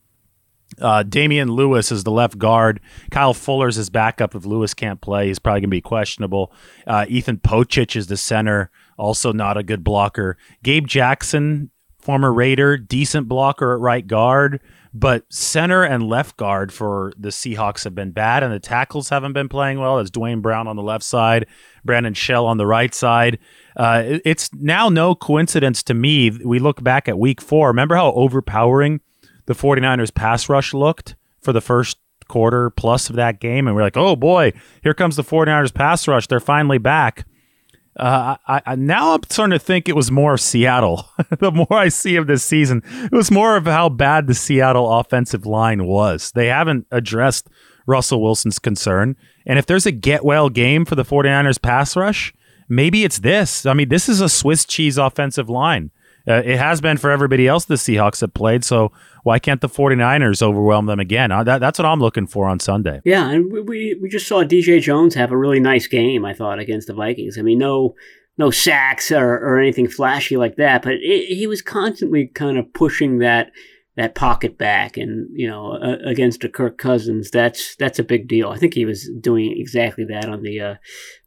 Uh, Damien Lewis is the left guard. Kyle Fuller's his backup if Lewis can't play. He's probably going to be questionable. Uh, Ethan Pocic is the center, also not a good blocker. Gabe Jackson, former Raider, decent blocker at right guard. But center and left guard for the Seahawks have been bad, and the tackles haven't been playing well. As Duane Brown on the left side, Brandon Shell on the right side. Uh, it's now no coincidence to me. We look back at week four. Remember how overpowering the 49ers pass rush looked for the first quarter plus of that game? And we're like, oh boy, here comes the 49ers pass rush. They're finally back. Uh, I, I, now I'm starting to think it was more Seattle. the more I see of this season, it was more of how bad the Seattle offensive line was. They haven't addressed Russell Wilson's concern. And if there's a get well game for the 49ers pass rush, maybe it's this. I mean, this is a Swiss cheese offensive line. Uh, it has been for everybody else the Seahawks have played. So why can't the 49ers overwhelm them again? Uh, that, that's what I'm looking for on Sunday. Yeah, and we, we just saw DJ Jones have a really nice game, I thought, against the Vikings. I mean, no no sacks or, or anything flashy like that, but it, he was constantly kind of pushing that that pocket back and you know uh, against a Kirk Cousins that's that's a big deal. I think he was doing exactly that on the uh,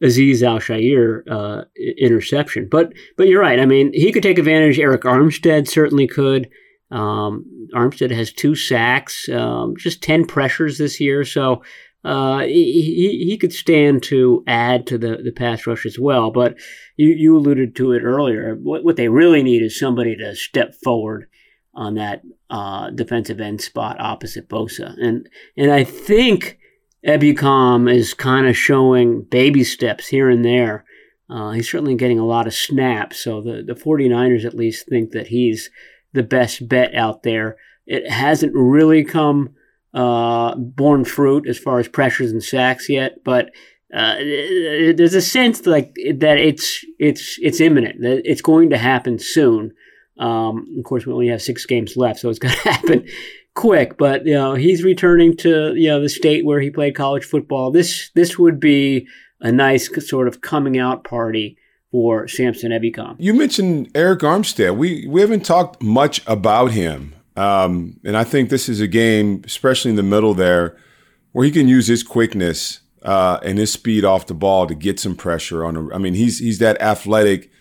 Azeez Al-Shaair uh, interception. But but you're right. I mean, he could take advantage. Arik Armstead certainly could. Um, Armstead has two sacks, um, just ten pressures this year, so uh, he, he could stand to add to the, the pass rush as well. But you, you alluded to it earlier. What, what they really need is somebody to step forward on that uh, defensive end spot opposite Bosa. And and I think Ebukam is kind of showing baby steps here and there. Uh, he's certainly getting a lot of snaps, so the, the 49ers at least think that he's the best bet out there. It hasn't really come uh, borne fruit as far as pressures and sacks yet, but uh, there's a sense like that it's it's it's imminent that it's going to happen soon. Um, of course, we only have six games left, so it's going to happen quick. But you know, he's returning to you know the state where he played college football. This this would be a nice sort of coming out party for Samson Ebukam. You mentioned Arik Armstead. We we haven't talked much about him, um, and I think this is a game, especially in the middle there, where he can use his quickness uh, and his speed off the ball to get some pressure on. A, I mean, he's he's that athletic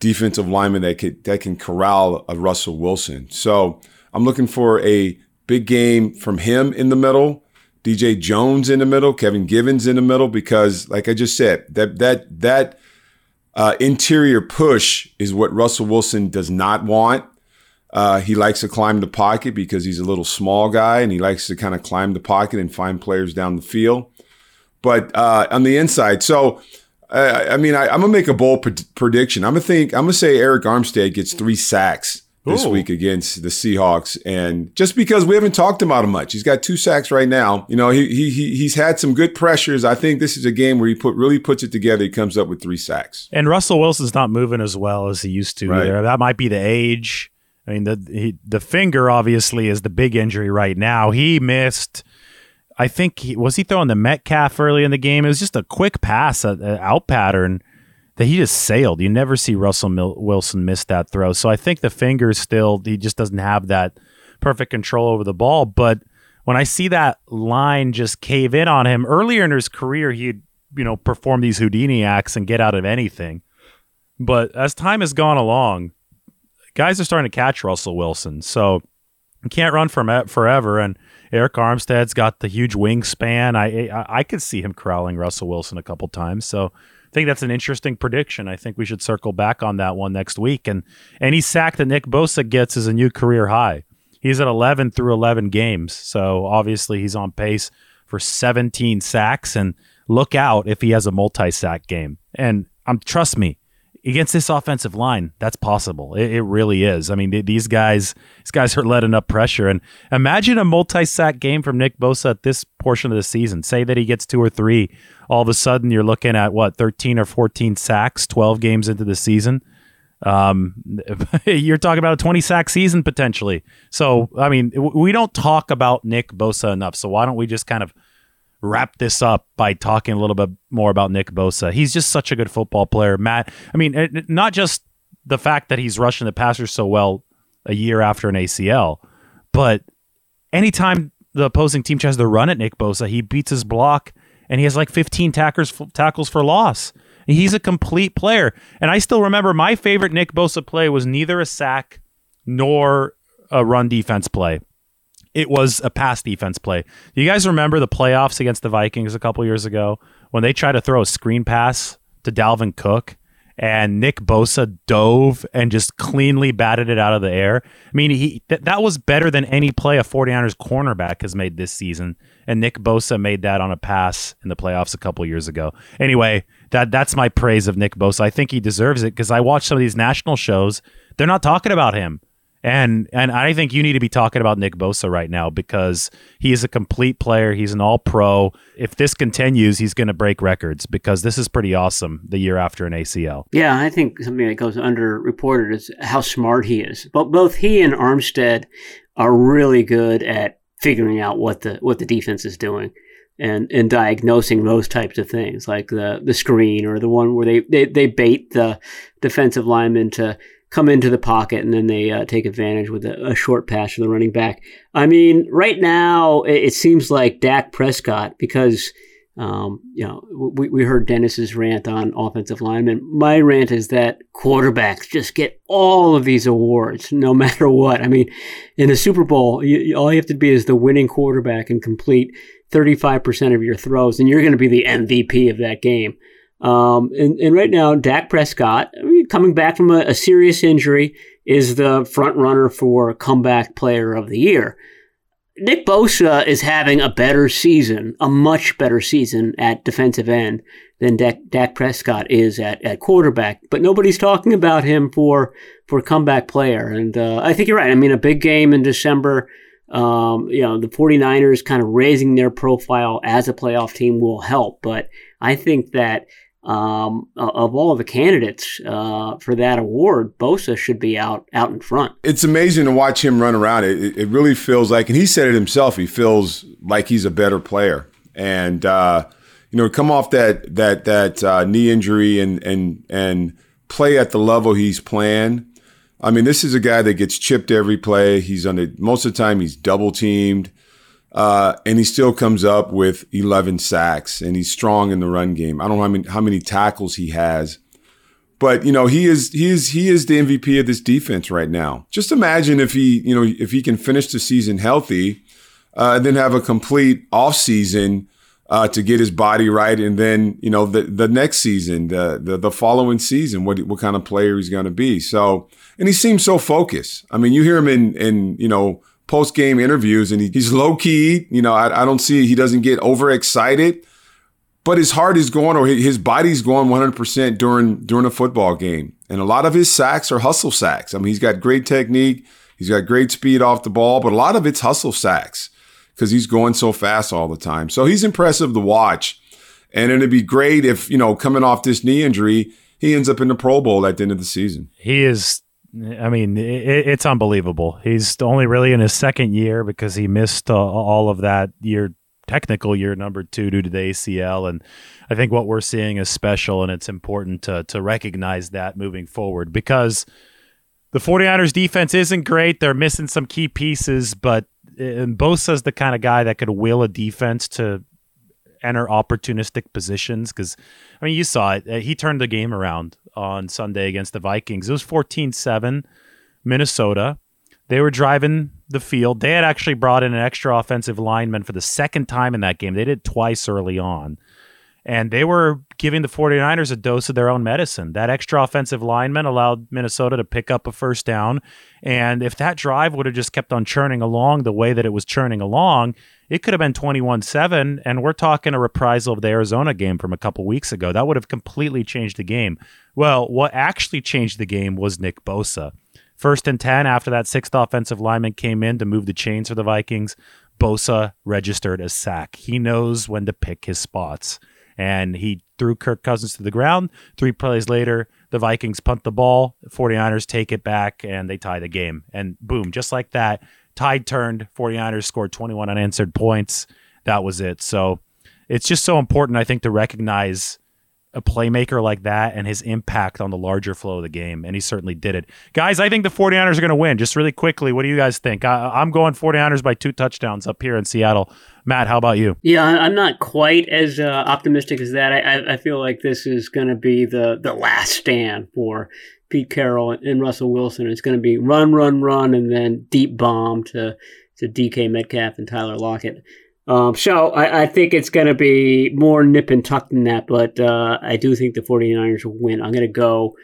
defensive lineman that can that can corral a Russell Wilson. So I'm looking for a big game from him in the middle. DJ Jones in the middle, Kevin Givens in the middle, because like I just said, that that that uh, interior push is what Russell Wilson does not want. Uh, he likes to climb the pocket because he's a little small guy and he likes to kind of climb the pocket and find players down the field. But uh, on the inside, so I, mean, I, am gonna make a bold pred- prediction. I'm gonna think. I'm gonna say Arik Armstead gets three sacks this Ooh. week against the Seahawks, and just because we haven't talked about him much, he's got two sacks right now. You know, he he he's had some good pressures. I think this is a game where he put really puts it together. He comes up with three sacks. And Russell Wilson's not moving as well as he used to right. either. That might be the age. I mean, the he, the finger obviously is the big injury right now. He missed I think he was he throwing the Metcalf early in the game. It was just a quick pass, a, a out pattern that he just sailed. You never see Russell Mil- Wilson miss that throw. So I think the fingers still he just doesn't have that perfect control over the ball. But when I see that line just cave in on him earlier in his career, he'd you know perform these Houdini acts and get out of anything. But as time has gone along, guys are starting to catch Russell Wilson. So you can't run from forever and Arik Armstead's got the huge wingspan. I, I I could see him corralling Russell Wilson a couple times. So think that's an interesting prediction. I think we should circle back on that one next week. And any sack that Nick Bosa gets is a new career high. He's at 11 through 11 games. So obviously he's on pace for 17 sacks. And look out if he has a multi sack game. And um, trust me, against this offensive line, that's possible. It, it really is. I mean, these guys, these guys are letting up pressure. And imagine a multi-sack game from Nick Bosa at this portion of the season. Say that he gets two or three. All of a sudden, you're looking at what 13 or 14 sacks, 12 games into the season. Um, you're talking about a 20 sack season potentially. So, I mean, we don't talk about Nick Bosa enough. So why don't we just kind of wrap this up by talking a little bit more about Nick Bosa. He's just such a good football player, Matt. I mean, it, not just the fact that he's rushing the passer so well a year after an ACL, but anytime the opposing team tries to run at Nick Bosa, he beats his block and he has like 15 tackles tackles for loss. He's a complete player. And I still remember my favorite Nick Bosa play was neither a sack nor a run defense play it was a pass defense play. You guys remember the playoffs against the Vikings a couple years ago when they tried to throw a screen pass to Dalvin Cook and Nick Bosa dove and just cleanly batted it out of the air? I mean, he th- that was better than any play a 49ers cornerback has made this season. And Nick Bosa made that on a pass in the playoffs a couple years ago. Anyway, that that's my praise of Nick Bosa. I think he deserves it because I watch some of these national shows. They're not talking about him. And and I think you need to be talking about Nick Bosa right now because he is a complete player. He's an all pro. If this continues, he's going to break records because this is pretty awesome the year after an ACL. Yeah, I think something that goes underreported is how smart he is. But both he and Armstead are really good at figuring out what the what the defense is doing and and diagnosing those types of things like the the screen or the one where they they, they bait the defensive lineman to come into the pocket and then they uh, take advantage with a, a, short pass to the running back. I mean, right now it, it seems like Dak Prescott because um, you know we, we heard Dennis's rant on offensive linemen. My rant is that quarterbacks just get all of these awards no matter what. I mean, in the Super Bowl, you, all you have to be is the winning quarterback and complete 35% of your throws, and you're going to be the MVP of that game. Um, and, and, right now, Dak Prescott, coming back from a, a, serious injury, is the front runner for comeback player of the year. Nick Bosa is having a better season, a much better season at defensive end than Dak, Dak Prescott is at, at quarterback. But nobody's talking about him for for comeback player. And uh, I think you're right. I mean, a big game in December. Um, you know, the 49ers kind of raising their profile as a playoff team will help. But I think that um, of all of the candidates uh, for that award, Bosa should be out out in front. It's amazing to watch him run around. It, it really feels like, and he said it himself. He feels like he's a better player, and uh, you know, come off that that that uh, knee injury and and and play at the level he's playing. I mean, this is a guy that gets chipped every play. He's on the most of the time he's double teamed. Uh, and he still comes up with 11 sacks and he's strong in the run game. I don't know how many, how many tackles he has, but you know, he is, he is, he is the MVP of this defense right now. Just imagine if he, you know, if he can finish the season healthy, uh, and then have a complete off season, uh, to get his body right. And then, you know, the, the next season, the, the, the following season, what, what kind of player he's going to be. So, and he seems so focused. I mean, you hear him in, in, you know, post game interviews and he, he's low key. You know, I, I don't see, he doesn't get overexcited, but his heart is going or his body's going 100% during, during a football game. And a lot of his sacks are hustle sacks. I mean, he's got great technique. He's got great speed off the ball, but a lot of it's hustle sacks because he's going so fast all the time. So he's impressive to watch. And it'd be great if, you know, coming off this knee injury, he ends up in the Pro Bowl at the end of the season. He is I mean, it, it's unbelievable. He's only really in his second year because he missed uh, all of that year, technical year number two due to the ACL. And I think what we're seeing is special, and it's important to, to recognize that moving forward because the 49ers defense isn't great. They're missing some key pieces, but and Bosa's the kind of guy that could will a defense to enter opportunistic positions because I mean you saw it uh, he turned the game around on Sunday against the Vikings. It was 14-7 Minnesota. They were driving the field. They had actually brought in an extra offensive lineman for the second time in that game. They did twice early on and they were giving the 49ers a dose of their own medicine. That extra offensive lineman allowed Minnesota to pick up a first down. And if that drive would have just kept on churning along the way that it was churning along, it could have been 21 7. And we're talking a reprisal of the Arizona game from a couple weeks ago. That would have completely changed the game. Well, what actually changed the game was Nick Bosa. First and 10 after that sixth offensive lineman came in to move the chains for the Vikings. Bosa registered a sack. He knows when to pick his spots and he threw Kirk Cousins to the ground. Three plays later, the Vikings punt the ball, 49ers take it back, and they tie the game. And boom, just like that, tide turned. 49ers scored 21 unanswered points. That was it. So it's just so important, I think, to recognize a playmaker like that and his impact on the larger flow of the game. And he certainly did it. Guys, I think the 49ers are going to win. Just really quickly, what do you guys think? I, am going 49ers by two touchdowns up here in Seattle. Matt, how about you? Yeah, I'm not quite as uh, optimistic as that. I, I feel like this is going to be the, the last stand for Pete Carroll and Russell Wilson. It's going to be run, run, run, and then deep bomb to, to DK Metcalf and Tyler Lockett. Um, so I, I, think it's going to be more nip and tuck than that, but uh, I do think the 49ers will win. I'm going to go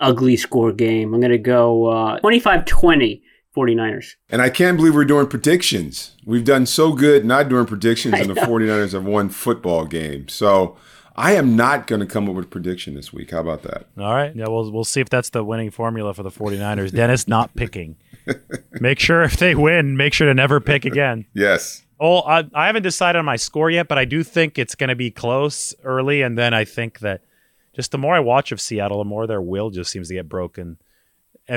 ugly score game. I'm going to go uh, 25 20 49ers. And I can't believe we're doing predictions. We've done so good not doing predictions, and the 49ers have won football games. So I am not going to come up with a prediction this week. How about that? All right. Yeah, we'll, we'll see if that's the winning formula for the 49ers. Dennis not picking. make sure if they win, make sure to never pick again. Yes. Oh, I, I haven't decided on my score yet, but I do think it's going to be close early, and then I think that just the more I watch of Seattle, the more their will just seems to get broken.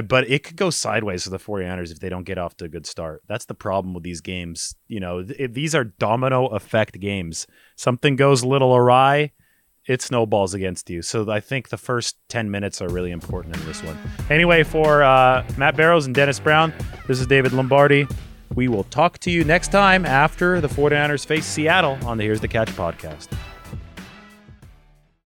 But it could go sideways for the 49ers if they don't get off to a good start. That's the problem with these games. You know, these are domino effect games. Something goes a little awry, it snowballs against you. So I think the first 10 minutes are really important in this one. Anyway, for uh, Matt Barrows and Dennis Brown, this is David Lombardi. We will talk to you next time after the 49ers face Seattle on the Here's the Catch podcast.